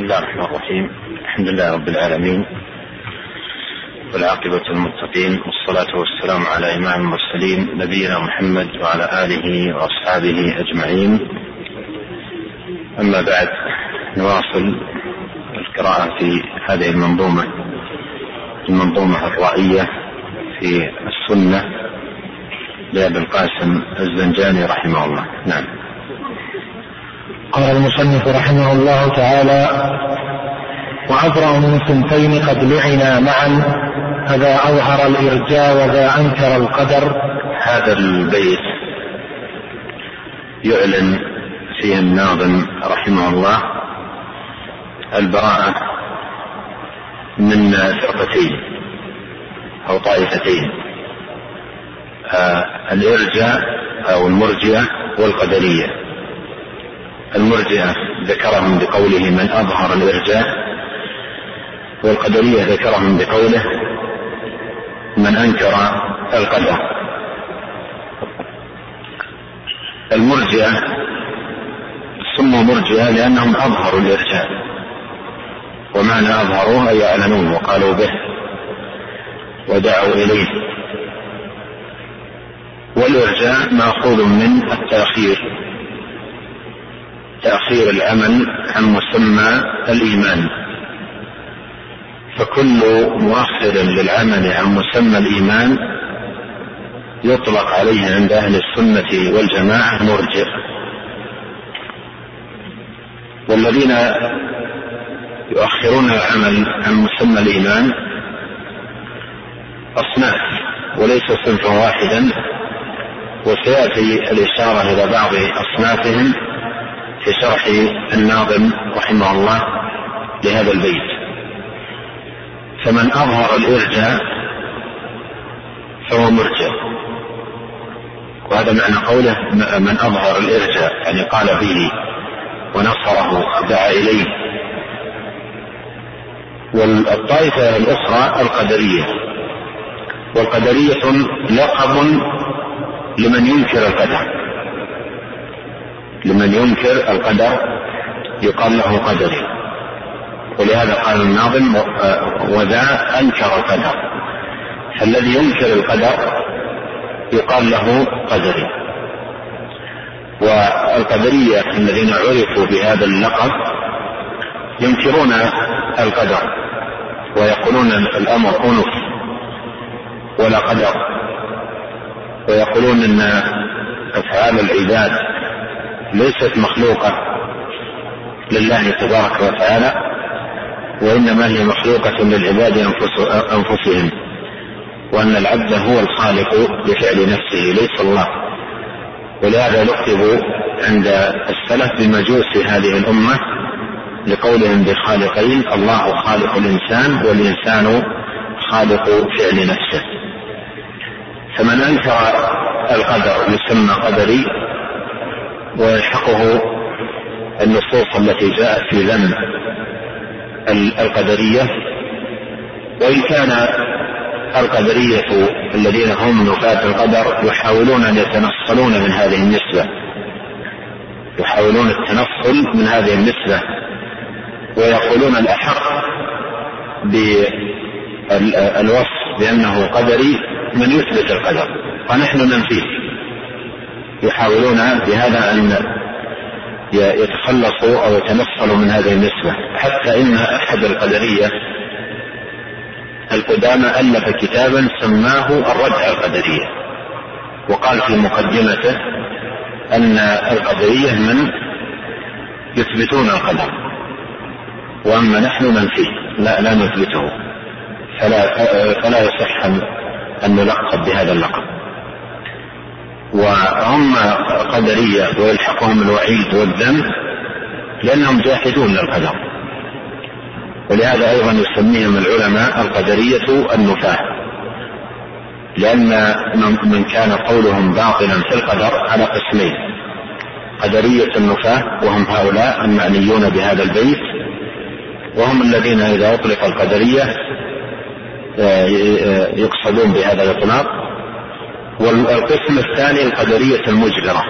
بسم الله الرحمن الرحيم. الحمد لله رب العالمين. والعاقبة المتقين والصلاة والسلام على إمام المرسلين نبينا محمد وعلى آله وأصحابه أجمعين. أما بعد نواصل القراءة في هذه المنظومة المنظومة الرائية في السنة لأبي القاسم الزنجاني رحمه الله. نعم. قال المصنف رحمه الله تعالى وأبرأ من ثنتين قد لعنا معا فذا أظهر الإرجاء وذا أنكر القدر. هذا البيت يعلن فيه الناظم رحمه الله البراءة من فرقتين أو طائفتين آه الإرجاء أو المرجئة والقدرية. المرجئة ذكرهم بقوله من أظهر الإرجاء والقدرية ذكرهم بقوله من أنكر القدر المرجئة سموا مرجئة لأنهم أظهروا الإرجاء ومعنى أظهروه أي أعلنوه وقالوا به ودعوا إليه. والإرجاء مأخوذ من التأخير. تأخير العمل عن مسمى الإيمان. فكل مؤخر للعمل عن مسمى الإيمان يطلق عليه عند أهل السنة والجماعة مرجع. والذين يؤخرون العمل عن مسمى الإيمان أصناف وليس صنفا واحدا وسيأتي الإشارة إلى بعض أصنافهم. في شرح الناظم رحمه الله لهذا البيت. فمن أظهر الإرجاء فهو مرجع. وهذا معنى قوله من أظهر الإرجاء يعني قال به ونصره ودعا إليه. والطائفة الأخرى القدرية. والقدرية لقب لمن ينكر القدر. لمن ينكر القدر يقال له قدري ولهذا قال الناظم وذا أنكر القدر. فالذي ينكر القدر يقال له قدري والقدرية الذين عرفوا بهذا اللقب ينكرون القدر ويقولون الأمر أنف ولا قدر. ويقولون أن أفعال العباد ليست مخلوقة لله تبارك وتعالى وإنما هي مخلوقة للعباد أنفسهم وأن العبد هو الخالق بفعل نفسه ليس الله. ولهذا لقبوا عند السلف بمجوس هذه الأمة لقولهم بخالقين الله خالق الإنسان والإنسان خالق فعل نفسه. فمن أنكر القدر يسمى قدري ويلحقه النصوص التي جاءت في ذم القدرية وإن كان القدرية الذين هم نفاة القدر يحاولون أن يتنصلون من هذه النسبة يحاولون التنصل من هذه النسبة ويقولون الأحق بالوصف بأنه قدري من يثبت القدر ونحن ننفيه. يحاولون بهذا أن يتخلصوا أو يتنصلوا من هذه النسبة حتى إن أحد القدرية القدامى ألف كتابا سماه الردع القدرية. وقال في مقدمته أن القدرية من يثبتون القدر وأما نحن ننفيه لا لا نثبته. فلا فلا يصح أن نلقب بهذا اللقب. وهم قدرية ويلحقهم الوعيد والذم لأنهم جاحدون للقدر ولهذا أيضا يسميهم العلماء القدرية النفاة. لأن من كان قولهم باطلا في القدر على قسمين قدرية النفاة وهم هؤلاء المعنيون بهذا البيت وهم الذين إذا أطلق القدرية يقصدون بهذا الإطلاق. والقسم الثاني القدرية المجبرة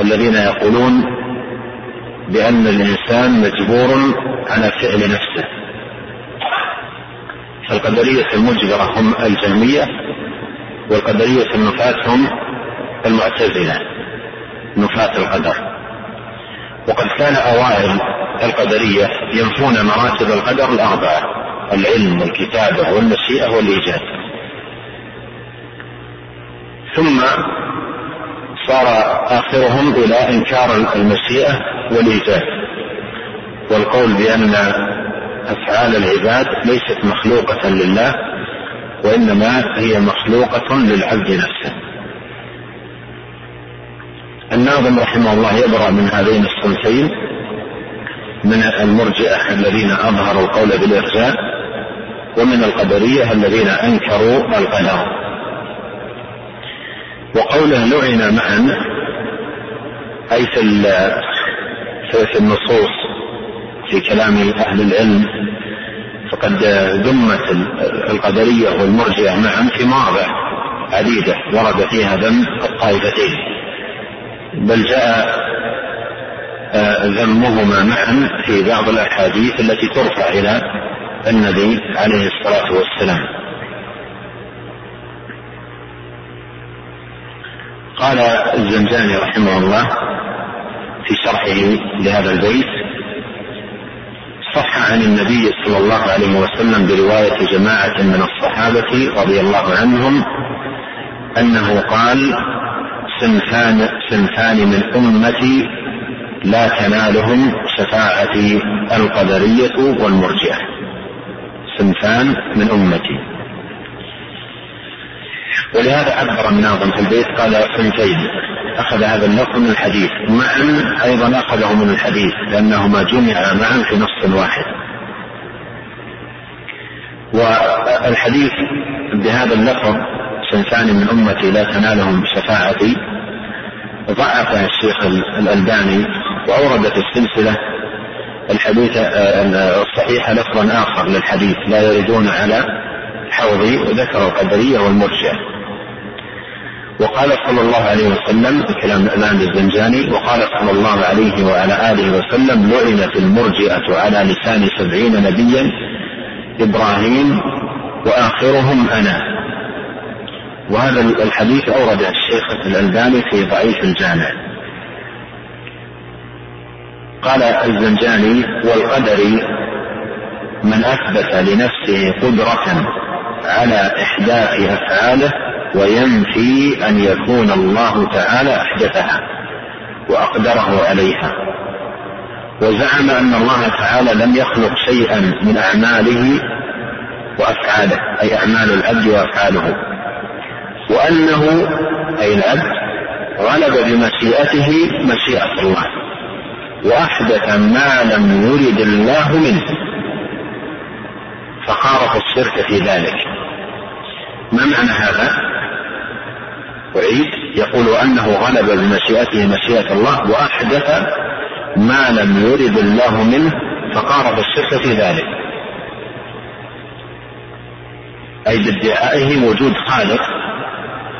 الذين يقولون بأن الإنسان مجبور على فعل نفسه. فالقدرية المجبرة هم الجهمية والقدرية النفاة هم المعتزلة نفاة القدر. وقد كان أوائل القدرية ينفون مراتب القدر الأربعة العلم والكتابة والمشيئة والإيجاد. ثم صار آخرهم إلى إنكار المشيئة والإيجاد والقول بأن أفعال العباد ليست مخلوقة لله وإنما هي مخلوقة للعبد نفسه. الناظم رحمه الله يبرأ من هذين الصنفين من المرجئة الذين أظهروا القول بالإرجاء ومن القدرية الذين أنكروا القدر. وقوله لعن معا أي في في النصوص في كلام أهل العلم فقد ذمت القدرية والمرجئة معا في مواضع عديدة ورد فيها ذم الطائفتين. بل جاء آه، ذمهما معا في بعض الأحاديث التي ترفع إلى النبي عليه الصلاة والسلام. قال الزنجاني رحمه الله في شرحه لهذا البيت صح عن النبي صلى الله عليه وسلم برواية جماعة من الصحابة رضي الله عنهم أنه قال صنفان صنفان من أمتي لا تنالهم شفاعتي القدرية والمرجئة. صنفان من أمتي. ولهذا عبر الناظم في البيت قال صنفين أخذ هذا اللفظ من الحديث. معا أيضا أخذه من الحديث لأنهما جمعا معا في نص واحد. والحديث بهذا اللفظ صنفان من أمتي لا تنالهم شفاعتي ضعفها الشيخ الألباني وأورد في السلسلة. الحديث آه، الصحيح لفظا آخر للحديث لا يردون على حوضي وذكر القدرية والمرجئة وقال صلى الله عليه وسلم بكلام الإمام الزنجاني وقال صلى الله عليه وعلى آله وسلم لعنت المرجئة على لسان سبعين نبيا إبراهيم وآخرهم أنا. وهذا الحديث أورده الشيخ الألباني في ضعيف الجامع. قال الزنجاني والقدري من أثبت لنفسه قدرة على إحداث أفعاله وينفي أن يكون الله تعالى أحدثها وأقدره عليها. وزعم أن الله تعالى لم يخلق شيئا من أعماله وأفعاله أي أعمال العبد وأفعاله. وأنه أي العبد غلب بمشيئته مشيئة الله وأحدث ما لم يرد الله منه فخالف الشرك في ذلك. ما معنى هذا؟ أعيد. يقول أنه غلب بمشيئته مشيئة الله وأحدث ما لم يرد الله منه فقارب الشرك في ذلك. أي بادعائه وجود خالق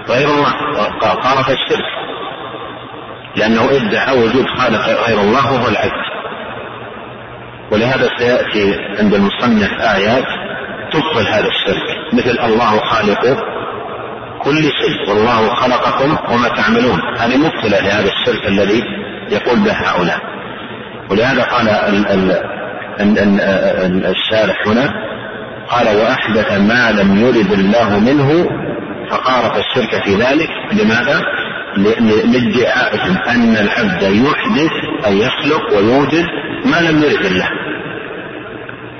غير الله قارب الشرك. لأنه ادعى وجود خالق غير الله وهو العبد. ولهذا سيأتي عند المصنف آيات تبطل هذا الشرك مثل الله خالق كل شيء. والله خلقكم وما تعملون. هذه مبطلة لهذا الشرك الذي يقول به هؤلاء. ولهذا قال الشارح هنا قال وأحدث ما لم يرد الله منه فقارف الشرك في ذلك. لماذا؟ لادعائهم أن العبد يحدث أي يخلق ويوجد ما لم يرد الله.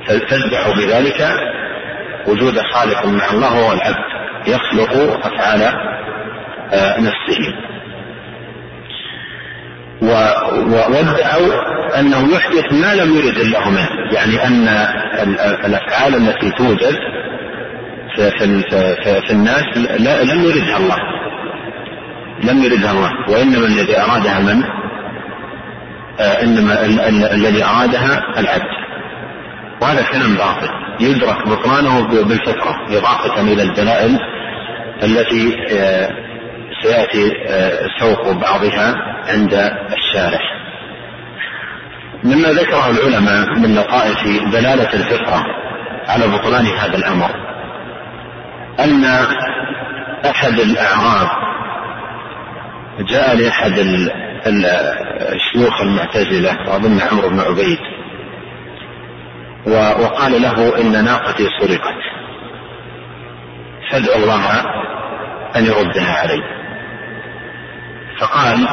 فادعوا بذلك وجود خالق مع الله هو العبد يخلق أفعال آه، نفسه. وادعوا أنه يحدث ما لم يرد الله منه يعني أن الأفعال التي توجد في, في, في الناس لم يردها الله. لم يردها الله وإنما الذي أرادها من؟ آه، إنما الذي أرادها العبد. وهذا كلام باطل. يدرك بطلانه بالفطرة إضافة إلى الدلائل التي آه، سيأتي آه، سوق بعضها عند الشارح مما ذكره العلماء من لطائف دلالة الفطرة على بطلان هذا الأمر أن أحد الأعراب جاء لأحد الشيوخ المعتزلة وأظن عمرو بن عبيد وقال له إن ناقتي سرقت. فادعو الله أن يردها علي فقال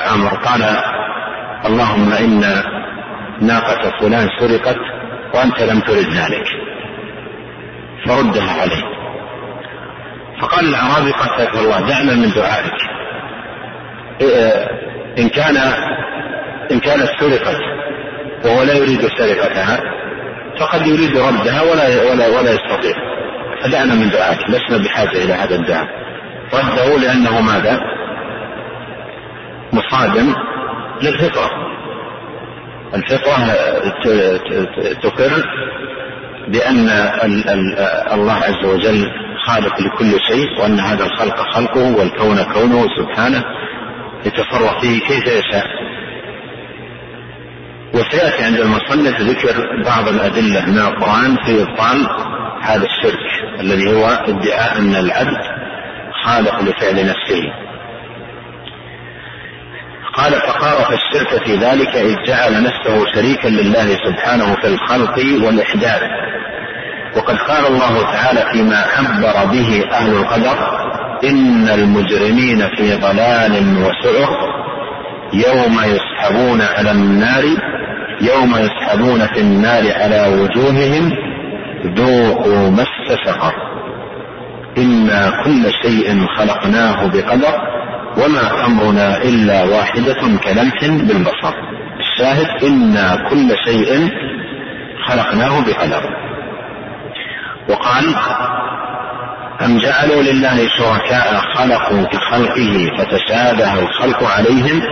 عمرو قال اللهم إن ناقة فلان سرقت وأنت لم ترد ذلك فردها عليه. فقال الأعرابي قتلك الله دعنا من دعائك. إن كان إن كانت سرقت وهو لا يريد سرقتها فقد يريد ردها ولا ولا ولا يستطيع. فدعنا من دعائك لسنا بحاجة إلى هذا الدعاء. رده لأنه ماذا؟ مصادم للفطرة. الفطرة تقر بأن الله عز وجل خالق لكل شيء وأن هذا الخلق خلقه والكون كونه سبحانه يتصرف فيه كيف يشاء. وسيأتي عند المصنف ذكر بعض الأدلة من القرآن في إبطال هذا الشرك الذي هو ادعاء أن العبد خالق لفعل نفسه. قال فقارف الشرك في ذلك إذ جعل نفسه شريكا لله سبحانه في الخلق والإحداث وقد قال الله تعالى فيما عبر به أهل القدر إن المجرمين في ضلال وسعر يوم يسحبون على النار يوم يسحبون في النار على وجوههم ذوقوا مس سقر. إنا كل شيء خلقناه بقدر وما أمرنا إلا واحدة كلمح بالبصر. الشاهد إنا كل شيء خلقناه بقدر. وقال أم جعلوا لله شركاء خلقوا كخلقه فتشابه الخلق عليهم؟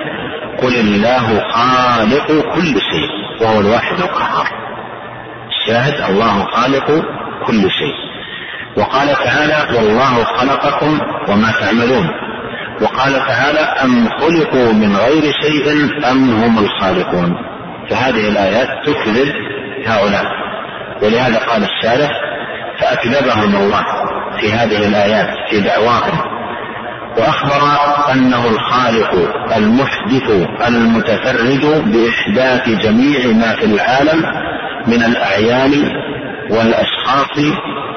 قل الله خالق كل شيء وهو الواحد القهار. الشاهد الله خالق كل شيء. وقال تعالى والله خلقكم وما تعملون. وقال تعالى أم خلقوا من غير شيء أم هم الخالقون. فهذه الآيات تكذب هؤلاء. ولهذا قال الشارح فأكذبهم الله في هذه الآيات في دعواهم. وأخبر أنه الخالق المحدث المتفرد بإحداث جميع ما في العالم من الأعيان والأشخاص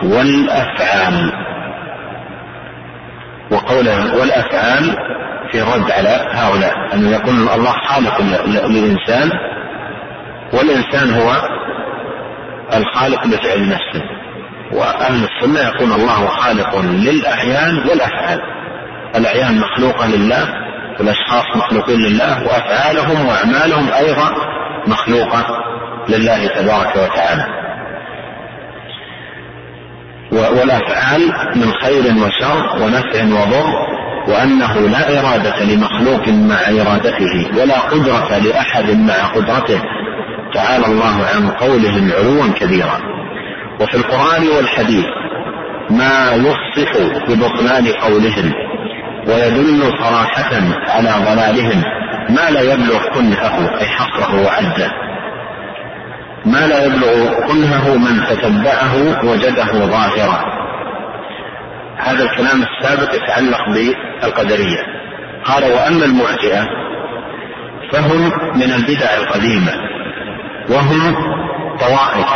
والأفعال. وقوله والأفعال في الرد على هؤلاء أن يكون الله خالق للإنسان والإنسان هو الخالق لفعل نفسه. وأهل السنة يقول الله خالق للأعيان والأفعال. الأعيان مخلوقة لله والأشخاص مخلوقين لله وأفعالهم وأعمالهم أيضا مخلوقة لله تبارك وتعالى. والأفعال من خير وشر ونفع وضر وأنه لا إرادة لمخلوق مع إرادته ولا قدرة لأحد مع قدرته. تعالى الله عن قولهم علوا كبيرا. وفي القرآن والحديث ما يفصح ببطلان قولهم. ويدل صراحة على ضلالهم ما لا يبلغ كنهه أي حصره وعده. ما لا يبلغ كنهه من تتبعه وجده ظاهرا. هذا الكلام السابق يتعلق بالقدرية. قال وأما المرجئة فهم من البدع القديمة وهم طوائف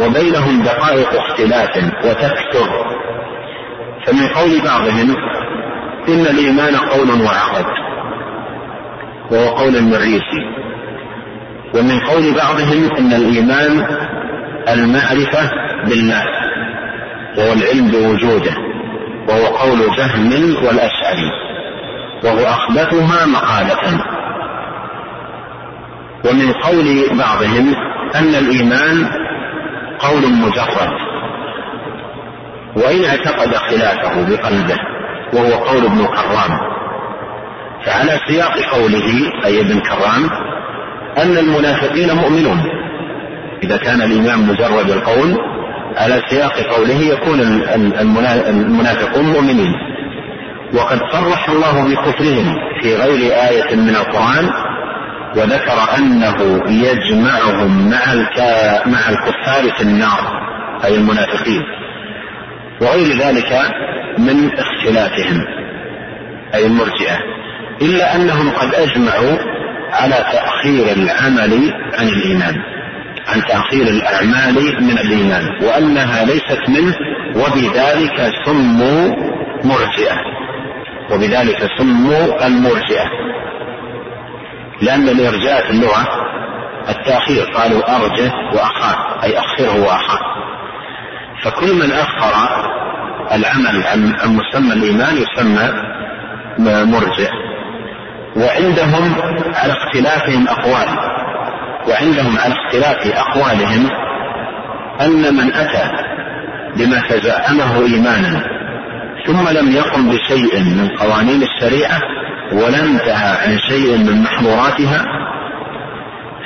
وبينهم دقائق اختلاف وتكثر. فمن قول بعضهم إن الإيمان قول وعقد وهو قول المريسي ومن قول بعضهم إن الإيمان المعرفة بالله وهو العلم بوجوده وهو قول جهم والأشعري وهو أخبثها مقالة. ومن قول بعضهم أن الإيمان قول مجرد وإن اعتقد خلافه بقلبه. وهو قول ابن كرام. فعلى سياق قوله أي ابن كرام أن المنافقين مؤمنون. إذا كان الإيمان مجرد القول على سياق قوله يكون المنافقون مؤمنين. وقد صرح الله بكفرهم في غير آية من القرآن وذكر أنه يجمعهم مع مع الكفار في النار أي المنافقين. وغير ذلك من اختلافهم أي المرجئة إلا أنهم قد أجمعوا على تأخير العمل عن الإيمان عن تأخير الأعمال من الإيمان وأنها ليست منه وبذلك سموا مرجئة وبذلك سموا المرجئة لأن الإرجاء في اللغة التأخير قالوا أرجه وأخاه أي أخره وأخاه فكل من أخر العمل عن مسمى الإيمان يسمى مرجئ وعندهم على اختلافهم أقوال. وعندهم على اختلاف أقوالهم أن من أتى بما تزعمه إيمانا ثم لم يقم بشيء من قوانين الشريعة ولا انتهى عن شيء من محظوراتها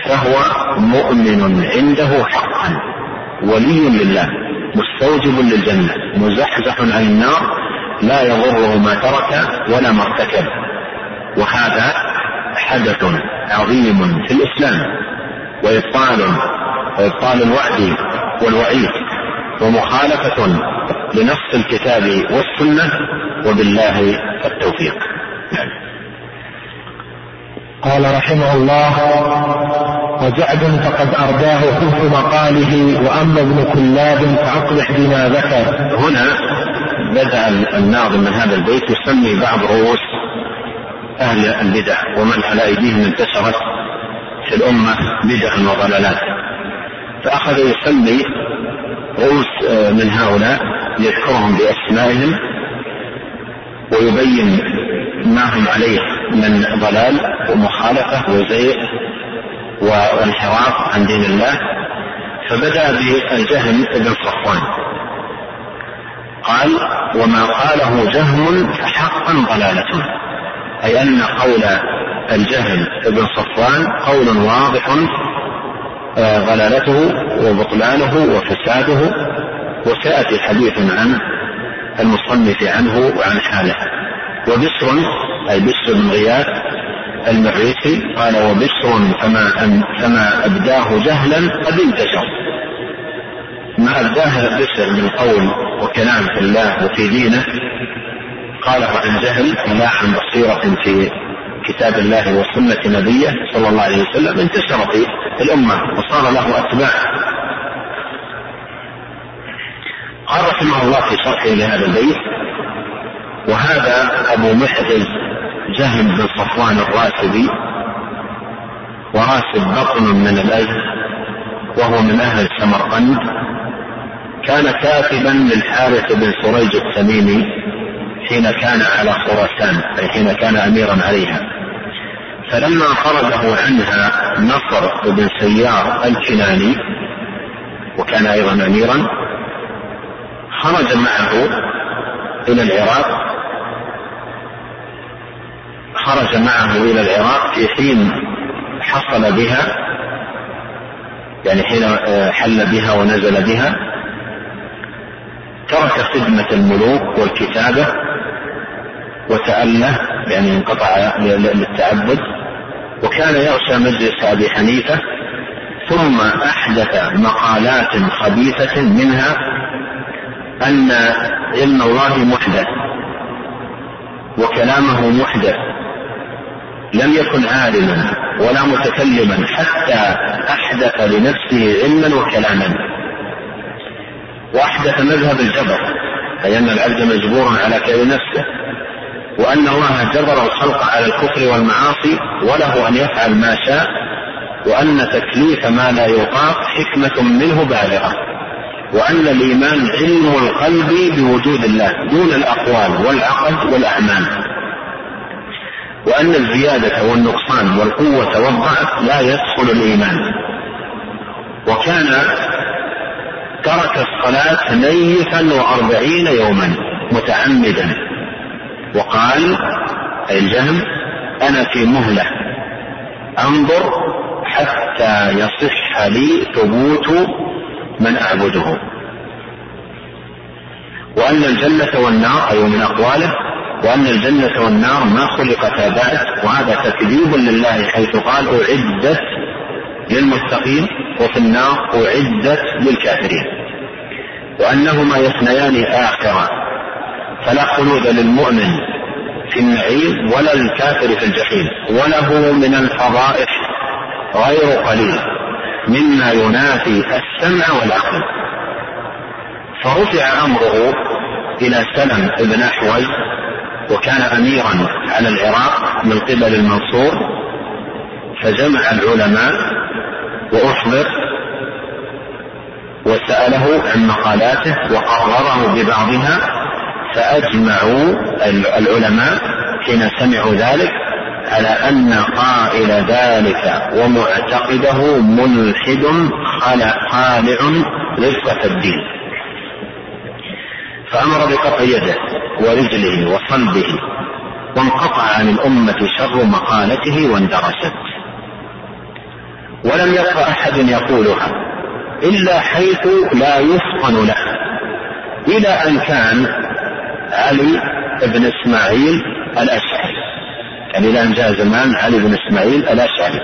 فهو مؤمن عنده حقا ولي لله. مستوجب للجنة مزحزح عن النار لا يضره ما ترك ولا ما ارتكب. وهذا حدث عظيم في الإسلام وإبطال وإبطال الوعد والوعيد ومخالفة لنص الكتاب والسنة وبالله التوفيق. قال رحمه الله وجعد فقد أرداه خلف مقاله وأما ابن كلاب فأقبح بما ذكر. هنا بدأ الناظم من هذا البيت يسمي بعض رؤوس أهل البدع ومن على أيديهم انتشرت في الأمة بدعا وضلالات. فأخذ يسمي رؤوس آه، من هؤلاء يذكرهم بأسمائهم ويبين ما هم عليه من ضلال ومخالفة وزيغ وانحراف عن دين الله فبدأ بالجهم بن صفوان. قال وما قاله جهم فحقا ضلالة. أي أن قول الجهم بن صفوان قول واضح آه، ضلالته وبطلانه وفساده وسيأتي حديث عن المصنف عنه وعن حاله وبشر أي بشر بن غياث المريسي قال وبشر فما أن فما أبداه جهلا قد انتشر. ما أبداه بشر من قول وكلام في الله وفي دينه قاله عن جهل لا عن بصيرة في كتاب الله وسنة نبيه صلى الله عليه وسلم انتشر في الأمة وصار له أتباع. قال رحمه الله في شرحه لهذا البيت وهذا أبو محرز جهم بن صفوان الراسبي وراسب بطن من الأزد وهو من أهل سمرقند كان كاتبا للحارث بن سريج التميمي حين كان على خراسان أي حين كان أميرا عليها. فلما خرجه عنها نصر بن سيار الكناني وكان أيضا أميرا خرج معه إلى العراق. خرج معه إلى العراق في حين حصل بها يعني حين آه، حل بها ونزل بها. ترك خدمة الملوك والكتابة وتأله يعني انقطع للتعبد وكان يغشى مجلس أبي حنيفة ثم أحدث مقالات خبيثة منها أن علم الله محدث وكلامه محدث لم يكن عالما ولا متكلما حتى أحدث لنفسه علما وكلاما. وأحدث مذهب الجبر أي أن العبد مجبور على كيد نفسه وأن الله جبر الخلق على الكفر والمعاصي وله أن يفعل ما شاء وأن تكليف ما لا يطاق حكمة منه بالغة. وأن الإيمان علم القلب بوجود الله دون الأقوال والعقد والأعمال. وأن الزيادة والنقصان والقوة والضعف لا يدخل الإيمان. وكان ترك الصلاة نيفا وأربعين يوما متعمدا. وقال أي الجهم أنا في مهلة. أنظر حتى يصح لي ثبوت من أعبده. وأن الجنة والنار أي من أقواله وأن الجنة والنار ما خلقتا بعد وهذا تكذيب لله حيث قال أعدت للمتقين وفي النار أعدت للكافرين. وأنهما يثنيان آخرا. فلا خلود للمؤمن في النعيم ولا الكافر في الجحيم. وله من الفضائح غير قليل. مما ينافي السمع والعقل. فرفع أمره إلى سلم بن احوز وكان اميرا على العراق من قبل المنصور فجمع العلماء وأحضر وسأله عن مقالاته وقرره ببعضها فأجمعوا العلماء حين سمعوا ذلك على أن قائل ذلك ومعتقده ملحد خالع رزقة الدين. فأمر بقطع يده ورجله وصلبه وانقطع عن الأمة شر مقالته واندرست. ولم يبق أحد يقولها إلا حيث لا يفطن له إلى أن كان علي بن إسماعيل الأشعري. يعني إلى أن جاء زمان علي بن إسماعيل الأشعري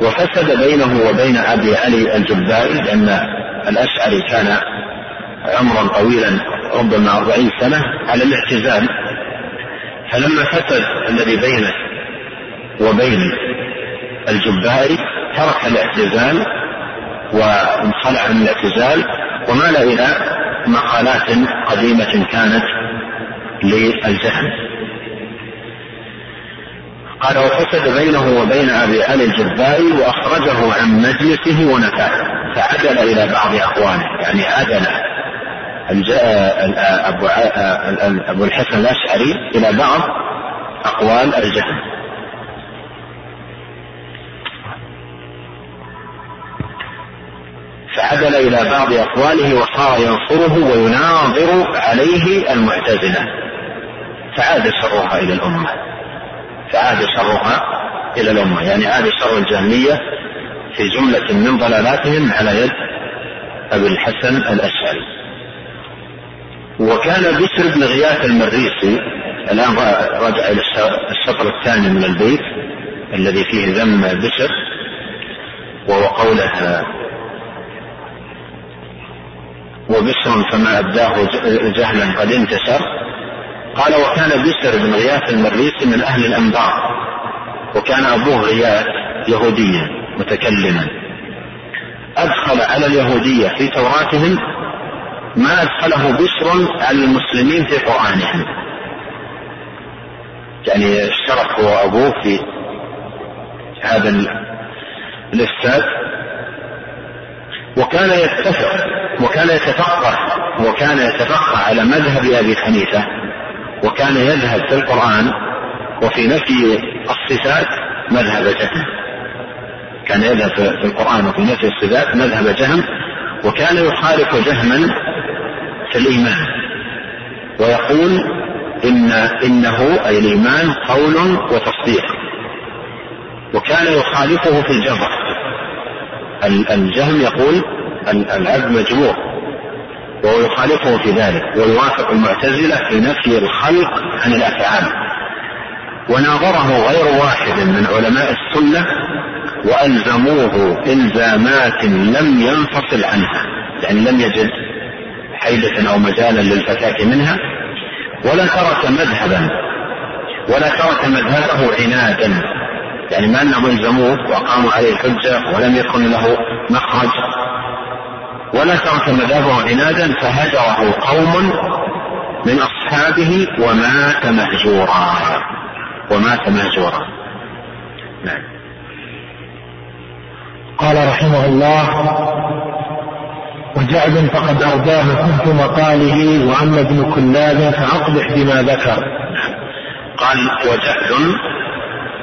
وفسد بينه وبين أبي علي الجبائي لأن الأشعري كان عمرا طويلا ربما أربعين سنة على الاعتزال فلما فسد الذي بينه وبين الجبائي ترك الاعتزال وانخلع من الاعتزال ومال إلى مقالات قديمة كانت للجهم قال وفسد بينه وبين أبي علي الجبائي وأخرجه عن مجلسه ونفاه فعدل إلى بعض اخوانه يعني عدل أبو, أبو الحسن الأشعري إلى بعض أقوال الجهم فعدل إلى بعض أقواله وصار ينصره ويناظر عليه المعتزلة فعاد شرها إلى الأمة. فعاد شرها إلى الأمة. يعني عاد شر الجهمية في جملة من ضلالاتهم على يد أبي الحسن الأشعري. وكان بشر بن غياث المريسي الآن رجع إلى الشطر الثاني من البيت الذي فيه ذم بشر وهو قوله وبشر فما أبداه جهلا قد انتشر قال وكان بشر بن غياث المريسي من أهل الأنبار وكان أبوه غياث يهوديا متكلما. أدخل على اليهودية في توراتهم ما أدخله بشر على المسلمين في قرآنهم. يعني اشترك هو وأبوه في هذا الإفساد وكان يتفق وكان يتفقه وكان يتفقه على مذهب أبي حنيفة. وكان يذهب في القرآن وفي نفي الصفات مذهب جهم. كان يذهب في القرآن وفي نفي الصفات مذهب جهم وكان يخالف جهما في الإيمان. ويقول إن إنه أي الإيمان قول وتصديق. وكان يخالفه في الجبر. الجهم يقول العبد مجموع وهو يخالفه في ذلك ويوافق المعتزلة في نفي الخلق عن الأفعال. وناظره غير واحد من علماء السنة وألزموه إلزامات لم ينفصل عنها يعني لم يجد حيلة أو مجالا للفتاة منها ولا ترك مذهبا ولا ترك مذهبه عنادا. يعني ما أنهم إلزموه وأقاموا عليه الحجة ولم يكن له مخرج. ولا ترك مذهبه عنادا فهجره قوم من أصحابه ومات مهجورا. ومات مهجورا. نعم. قال رحمه الله وجعد فقد أرداه كنت مقاله وأما ابن كلاب فأقبح بما ذكر. قال وجعد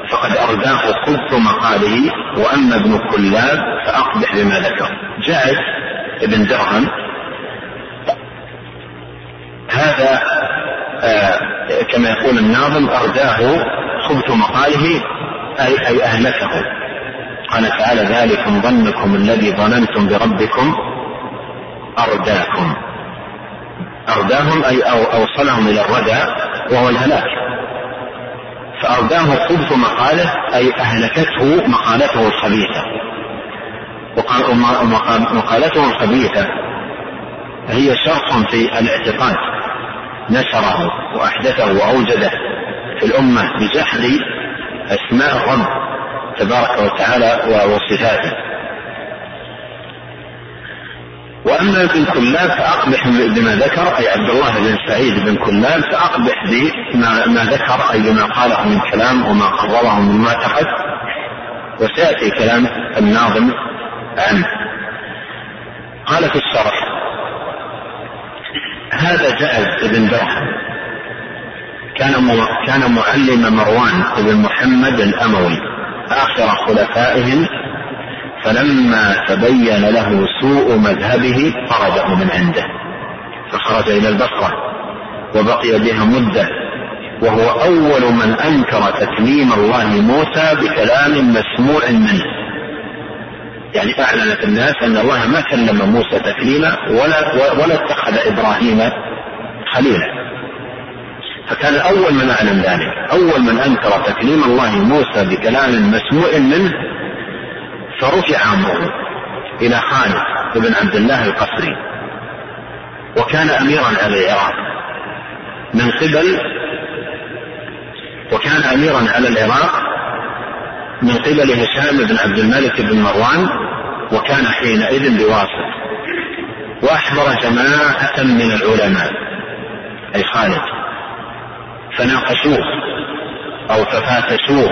فقد أرداه كنت مقاله وأما ابن كلاب فأقبح بما ذكر. جعد ابن درهم. هذا آه كما يقول الناظم أرداه خبث مقاله أي, أي أهلكه. قال تعالى ذلكم ظنكم الذي ظننتم بربكم أرداكم. أرداهم أي أو أوصلهم إلى الردى وهو الهلاك. فأرداه خبث مقاله أي أهلكته مقالته الخبيثة. ومقالته الخبيثة هي شرط في الاعتقاد. نشره وأحدثه وأوجده في الأمة بجحد أسماء الرب تبارك وتعالى وصفاته. وأما ابن كلاب فأقبح بما ذكر أي عبد الله بن سعيد بن كلاب فأقبح بما ما ذكر أي بما قاله من كلام وما قرره من معتقد. وسيأتي كلام الناظم قال في الشرح. هذا جائز بن درهم كان كان معلم مروان بن محمد الأموي آخر خلفائهم فلما تبين له سوء مذهبه طرده من عنده. فخرج إلى البصرة وبقي بها مدة. وهو أول من أنكر تكليم الله موسى بكلام مسموع منه. يعني أعلن في الناس أن الله ما كلم موسى تكليما ولا ولا اتخذ إبراهيم خليلا. فكان أول من أعلن ذلك. أول من أنكر تكليم الله موسى بكلام مسموع منه فرفع أمره إلى خالد بن عبد الله القصري. وكان أميرا على العراق. من قبل وكان أميرا على العراق من قبل هشام بن عبد الملك بن مروان وكان حينئذ بواسط وأحضر جماعة من العلماء أي خالد فناقشوه أو تفاتشوه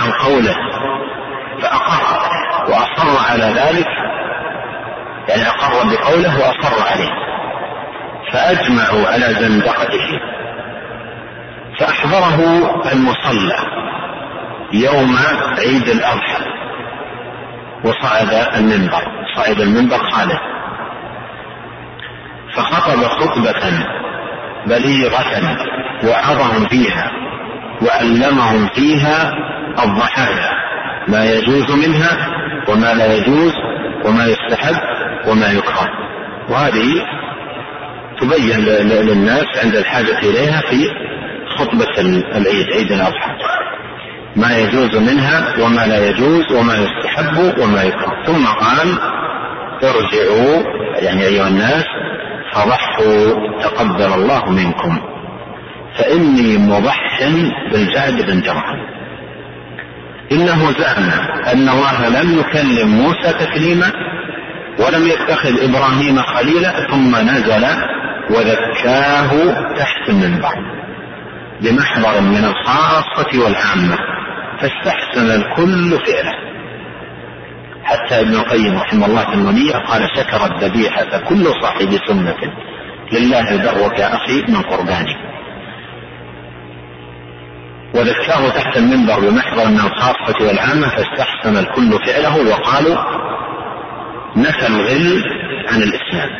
عن قوله. فأقر وأصر على ذلك يعني أقر بقوله وأصر عليه. فأجمعوا على زندقته. فأحضره المصلى. يوم عيد الأضحى. وصعد المنبر. صعد المنبر خالد. فخطب خطبة بليغة وعظهم فيها وعلمهم فيها الضحايا. ما يجوز منها وما لا يجوز وما يستحب وما يكره. وهذه تبين للناس عند الحاجة إليها في خطبة العيد عيد الأضحى. ما يجوز منها وما لا يجوز وما يستحب وما يكره. ثم قال ارجعوا يعني أيها الناس فضحوا تقبل الله منكم فإني مضح بالجعد بن جرحم إنه زعم أن الله لم يكلم موسى تكليما ولم يتخذ إبراهيم خليلا ثم نزل وذكاه تحت المنبر بمحضر من الخاصة والعامة. فاستحسن الكل فعله. حتى ابن القيم رحمه الله في المنية قال شكر الذبيحة كل صاحب سنة لله درك أخي من قرباني. وذكاه تحت المنبر بمحضر من الخاصة والعامة فاستحسن الكل فعله وقالوا نفى الغل عن الإسلام.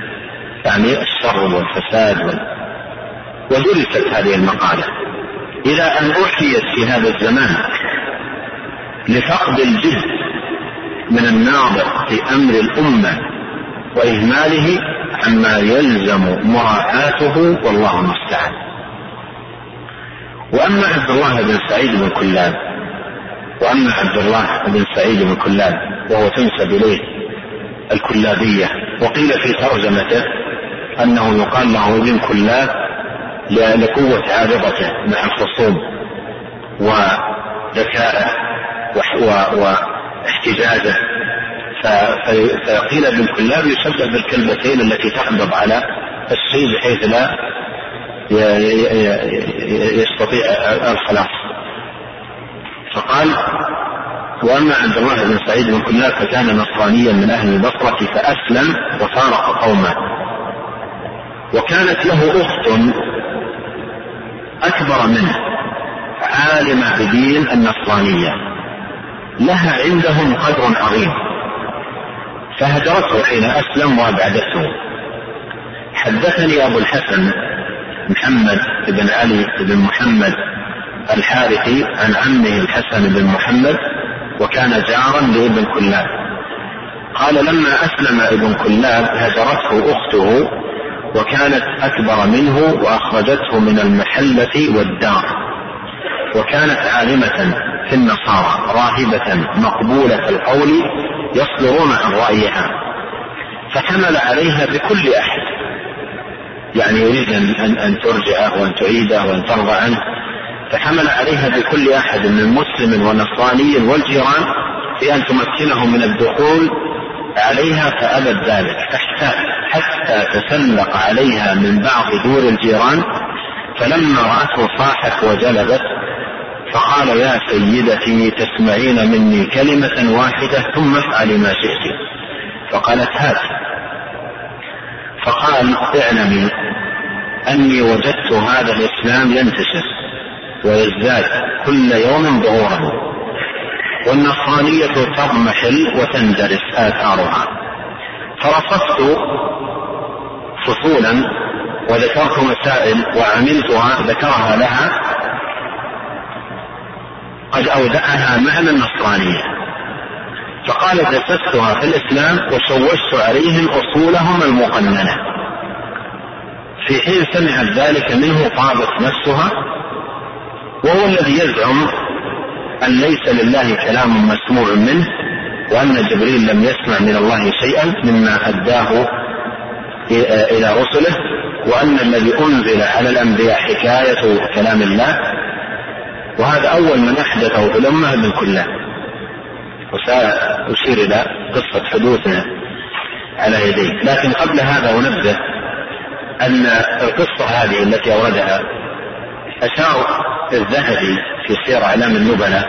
يعني الشر والفساد وال... ودرست هذه المقالة. إلى أن أحيت في هذا الزمان لفقد الجد من الناظر في أمر الأمة وإهماله عما يلزم مراعاته والله المستعان. وأما عبد الله بن سعيد بن كلاب وأما عبد الله بن سعيد بن كلاب وهو تنسب إليه الكلابية وقيل في ترجمته أنه يقال له ابن كلاب لقوة عارضته مع الخصوم وذكائه واحتجاجه. فقيل كلاب يشبه بالكلبتين التي تحضب على الشيء بحيث لا يستطيع الخلاص. فقال وأما عبد الله بن سعيد بن كلاب فكان نصرانيا من أهل البصرة فأسلم وفارق قومه. وكانت له أخت أكبر منه عالمة بدين النصرانية. لها عندهم قدر عظيم. فهجرته حين أسلم وابعدته حدثني أبو الحسن محمد بن علي بن محمد الحارثي عن عمه الحسن بن محمد وكان جارا لابن كلاب. قال لما أسلم ابن كلاب هجرته أخته وكانت أكبر منه وأخرجته من المحلة والدار. وكانت عالمة في النصارى راهبة مقبولة القول يصدرون عن رأيها فحمل عليها بكل أحد. يعني يريد أن, أن ترجعه وأن تعيده وأن ترضى عنه. فحمل عليها بكل أحد من مسلم ونصراني والجيران في أن تمكنه من الدخول عليها فأبت ذلك. حتى حتى تسلق عليها من بعض دور الجيران فلما رأته صاحت وجلبت فقال يا سيدتي تسمعين مني كلمة واحدة ثم افعلي ما شئت. فقالت هات. فقال اعلمي أني وجدت هذا الإسلام ينتشر ويزداد كل يوم ظهورا. والنصرانية تضمحل وتندرس آثارها. فرصدت فصولا وذكرت مسائل وعملتها ذكرها لها قد أودعها معنى النصرانية فقال دسستها في الإسلام وشوشت عليهم أصولهم المقننة. في حين سمعت ذلك منه طابت نفسها وهو الذي يزعم أن ليس لله كلام مسموع منه وأن جبريل لم يسمع من الله شيئا مما أداه إلى رسله وأن الذي أنزل على الأنبياء حكاية كلام الله وهذا أول من أحدثه في الأمة ابن كلاب وسأشير إلى قصة حدوثه على يديه. لكن قبل هذا أنبه أن القصة هذه التي أوردها أشار الذهبي في سير أعلام النبلاء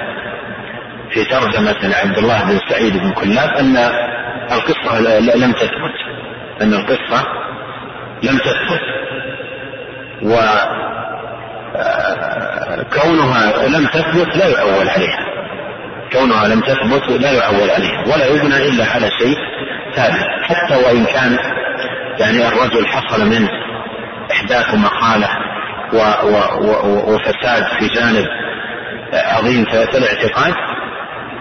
في ترجمة عبد الله بن سعيد بن كلاب أن القصة لم تثبت. أن القصة لم تثبت. و كونها لم تثبت لا يعول عليها. كونها لم تثبت لا يعول عليها ولا يبنى إلا على شيء ثابت حتى وإن كان يعني الرجل حصل منه إحداث مقالة و و وفساد في جانب عظيم في الاعتقاد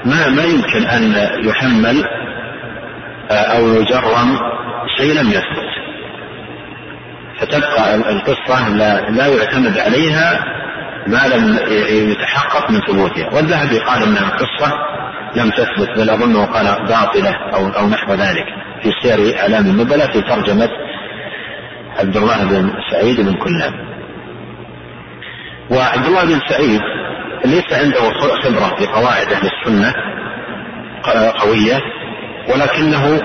ما ما يمكن أن يحمل أو يجرم شيء لم يثبت. فتبقى القصة لا, لا يعتمد عليها ما لم يتحقق من ثبوتها. والذهبي قال ان القصة لم تثبت بل اظنه قال باطلة أو أو نحو ذلك. في سير إعلام النبلاء في ترجمة عبد الله بن سعيد بن كلاب. وعبد الله بن سعيد ليس عنده خبرة في قواعد أهل السنة قوية ولكنه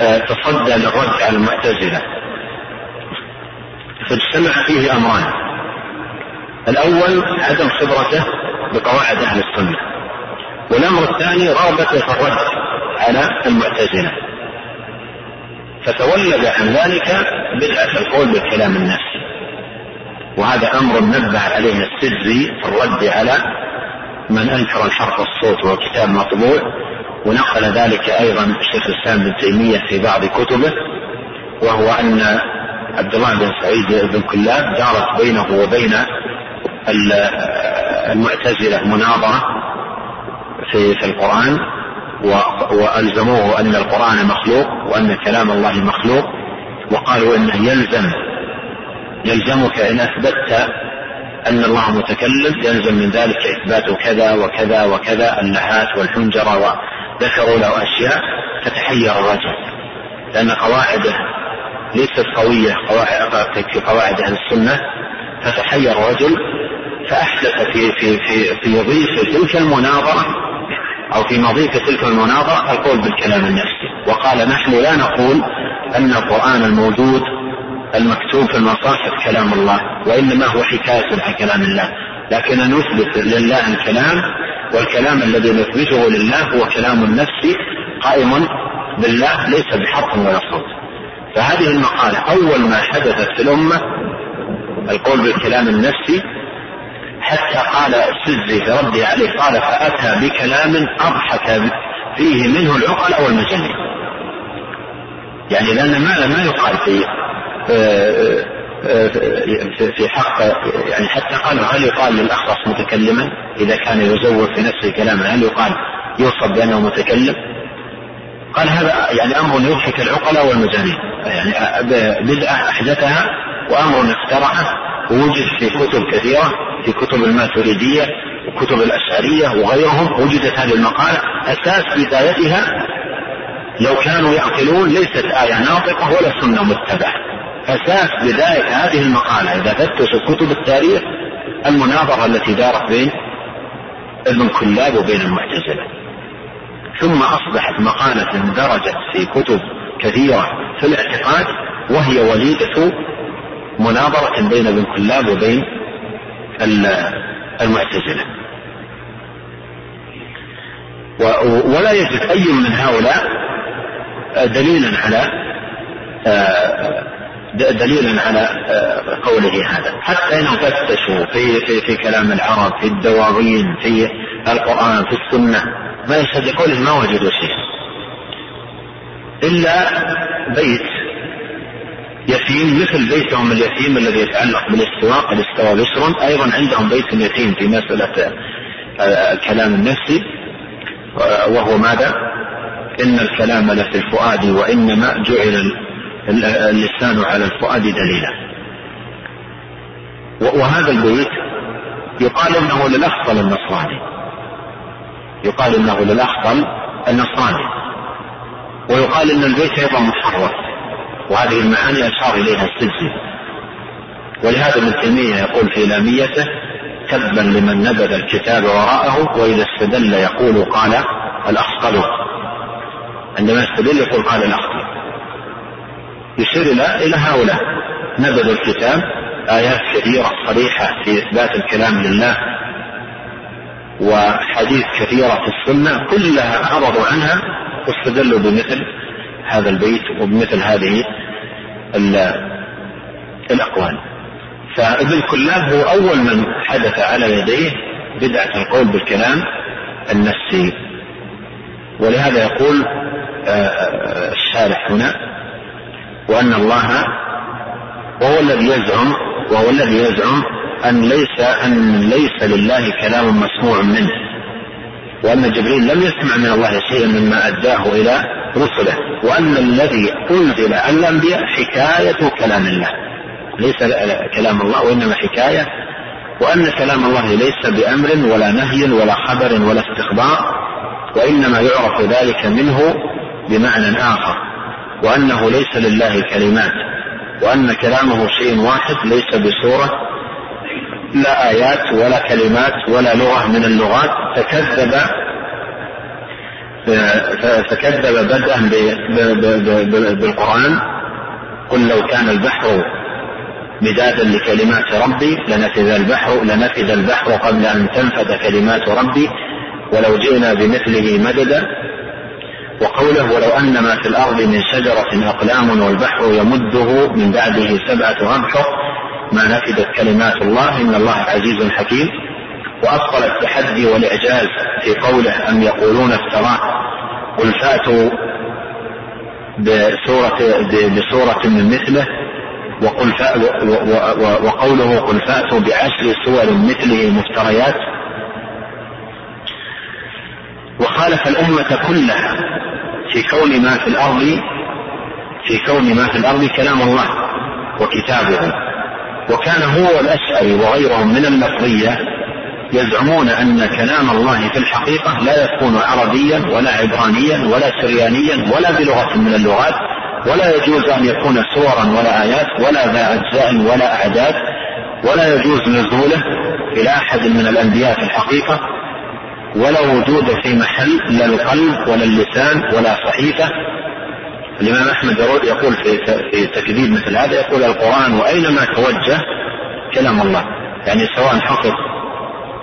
آه، تصدى للرد على المعتزلة. فاجتمع فيه أمران. الأول عدم خبرته بقواعد أهل السنة. والأمر الثاني رغبته في الرد على المعتزلة. فتولد عن ذلك بدعة القول بالكلام النفسي وهذا أمر نبه عليه السجزي في الرد على من أنكر الحرف الصوت وهو كتاب مطبوع ونقل ذلك أيضا الشيخ الإسلام بن تيمية في بعض كتبه وهو أن عبد الله بن سعيد بن كلاب دارت بينه وبين المعتزلة مناظرة في في القرآن وألزموه أن القرآن مخلوق وأن كلام الله مخلوق وقالوا إنه يلزم يلزمك إن أثبتت أن الله متكلم يلزم من ذلك إثبات كذا وكذا وكذا اللهات والحنجرة وذكروا له أشياء فتحير الرجل لأن قواعده ليست قوية في قواعد أهل السنة فتحير الرجل فأحدث في في في في ضيف تلك المناظرة أو في مضيف تلك المناظرة القول بالكلام النفسي. وقال نحن لا نقول أن القرآن الموجود المكتوب في المصاحف كلام الله وإنما هو حكاية عن كلام الله. لكن نثبت لله الكلام والكلام الذي نثبته لله هو كلام النفس قائم بالله ليس بحرف ولا صوت. فهذه المقالة أول ما حدثت في الأمة القول بالكلام النفسي حتى قال السزي في رده عليه قال فأتى بكلام أضحك فيه منه العقل أو المجنين يعني لأن ما ما يقال في في حق يعني حتى قال هل يقال للأخرس متكلما؟ إذا كان يزور في نفسه كلاما هل يقال يوصف بأنه متكلم؟ قال هذا يعني أمر يضحك العقلاء والمجانين يعني بدعة أحدثها وأمر اخترعه ووجد في كتب كثيرة في كتب الماتريدية وكتب الأشعرية وغيرهم وجدت هذه المقالة أساس بدايتها لو كانوا يعقلون ليست آية ناطقة ولا سنة متبعة. أساس بداية هذه المقالة إذا فتشوا كتب التاريخ المناظرة التي دارت بين ابن كلاب وبين المعتزلة. ثم أصبحت مقالة درجت في كتب كثيرة في الاعتقاد وهي وليدة مناظرة بين ابن كلاب وبين المعتزلة. ولا يجد أي من هؤلاء دليلا على دليلا على قوله هذا. حتى إنهم فتشوا في في في كلام العرب في الدواوين في القرآن في السنة. ما يشهد لقوله ما وجدوا شيء إلا بيت يتيم مثل بيتهم اليتيم الذي يتعلق بالاستواء قد استوى بشر. أيضا عندهم بيت يتيم في مسألة الكلام النفسي. وهو ماذا؟ إن الكلام لفي الفؤاد وإنما جعل اللسان على الفؤاد دليلا. وهذا البيت يقال إنه للاخطل النصراني. يقال إنه للاخطل النصراني. ويقال إن البيت أيضا محرف وهذه المعاني أشار إليها السجن. ولهذا ابن تيمية يقول في لاميته تبا لمن نبذ الكتاب وراءه وإذا استدل يقول قال الاخطل عندما يستدل يقول قال الاخطل يشير إلى إلى هؤلاء نبذوا الكتاب آيات كثيرة صريحة في إثبات الكلام لله وحديث كثيرة في السنة كلها عرضوا عنها واستدلوا بمثل هذا البيت وبمثل هذه الأقوال. فابن كلاب هو أول من حدث على يديه بدعة القول بالكلام النفسي. ولهذا يقول آه، آه، الشارح هنا وأن الله وهو الذي يزعم وهو الذي يزعم أن ليس أن ليس لله كلام مسموع منه وأن جبريل لم يسمع من الله شيئا مما أداه إلى رسله وأن الذي أنزل على الأنبياء حكاية كلام الله. ليس كلام الله وإنما حكاية وأن كلام الله ليس بأمر ولا نهي ولا خبر ولا استخبار وإنما يعرف ذلك منه بمعنى آخر وأنه ليس لله كلمات وأن كلامه شيء واحد ليس بصورة لا آيات ولا كلمات ولا لغة من اللغات. فكذب فكذب بدءا بالقرآن. قل لو كان البحر مدادا لكلمات ربي لنفذ البحر لنفذ البحر قبل أن تنفذ كلمات ربي. ولو جئنا بمثله مددا. وقوله ولو أن ما في الأرض من شجرة أقلام والبحر يمده من بعده سبعة أبحر. ما نفدت كلمات الله إن الله عزيز حكيم. وأبطل التحدي والإعجاز في قوله أم يقولون افتراه. قل فأتوا بسورة بسورة من مثله وقل وقوله قل فأتوا بعشر سور مثله مفتريات وخالف الأمة كلها في كون ما في الأرض في كون ما في الأرض كلام الله وكتابه. وكان هو الأشعري وغيرهم من اللفظية يزعمون أن كلام الله في الحقيقة لا يكون عربيا ولا عبرانيا ولا سريانيا ولا بلغة من اللغات ولا يجوز أن يكون سورا ولا آيات ولا ذا أجزاء ولا أعداد ولا يجوز نزوله إلى أحد من الأنبياء في الحقيقة ولا وجود في محل لا القلب ولا اللسان ولا صحيفة الإمام أحمد يقول في تكذيب مثل هذا يقول القرآن وأينما توجه كلام الله يعني سواء حفظ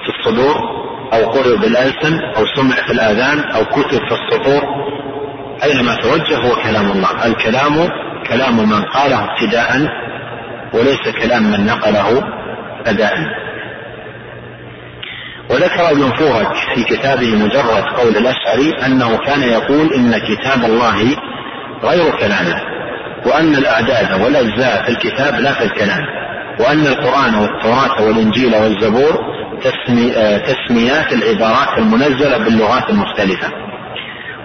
في الصدور أو قرئ بالألسن أو سمع في الآذان أو كتب في السطور أينما توجه هو كلام الله. الكلام كلام من قاله ابتداء وليس كلام من نقله أداء. وذكر ابن في كتابه مجرد قول الأشعري أنه كان يقول إن كتاب الله غير كلامه وأن الأعداد والأجزاء في الكتاب لا في الكلام. وأن القرآن والتوراة والإنجيل والزبور تسمي تسميات العبارات المنزلة باللغات المختلفة.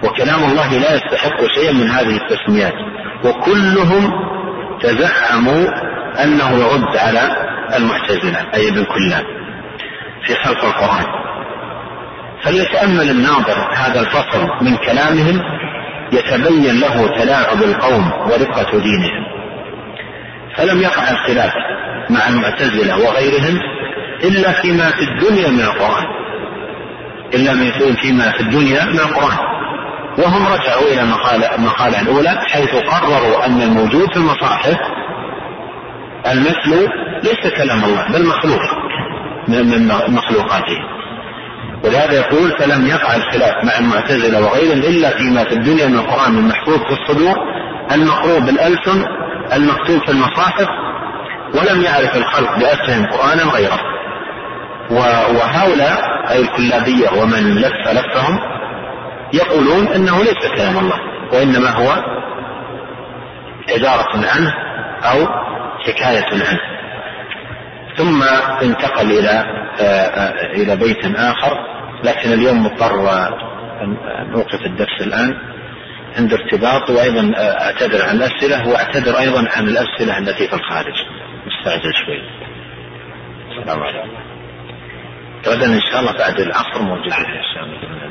وكلام الله لا يستحق شيئا من هذه التسميات. وكلهم تزعموا أنه يرد على المعتزلة أي ابن كلاب في خلق القرآن. فليتأمل الناظر هذا الفصل من كلامهم يتبين له تلاعب القوم ورقة دينهم. فلم يقع الخلاف مع المعتزلة وغيرهم إلا فيما في الدنيا من القرآن. إلا فيما في الدنيا من القرآن. وهم رجعوا إلى المقالة, المقالة الأولى حيث قرروا أن الموجود في المصاحف المثل ليس كلام الله بل مخلوق من مخلوقاته. ولهذا يقول فلم يقع الخلاف مع المعتزلة وغيرهم إلا فيما في الدنيا من القرآن المحفوظ في الصدور المقروء بالألسن المكتوب في المصاحف ولم يعرف الخلق بأسهم قرآنا غيره وهؤلاء أي الكلابية ومن لف لفهم يقولون إنه ليس كلام الله وإنما هو عبارة عنه أو حكاية عنه. ثم انتقل إلى آه، آه، إلى بيت آخر لكن اليوم مضطر ان أوقف الدرس الآن. عند ارتباط وأيضا آه، أعتذر عن الأسئلة وأعتذر أيضا عن الأسئلة التي في الخارج. مستعجل شوي. السلام عليكم. غدا إن شاء الله بعد العصر موجود إن شاء الله.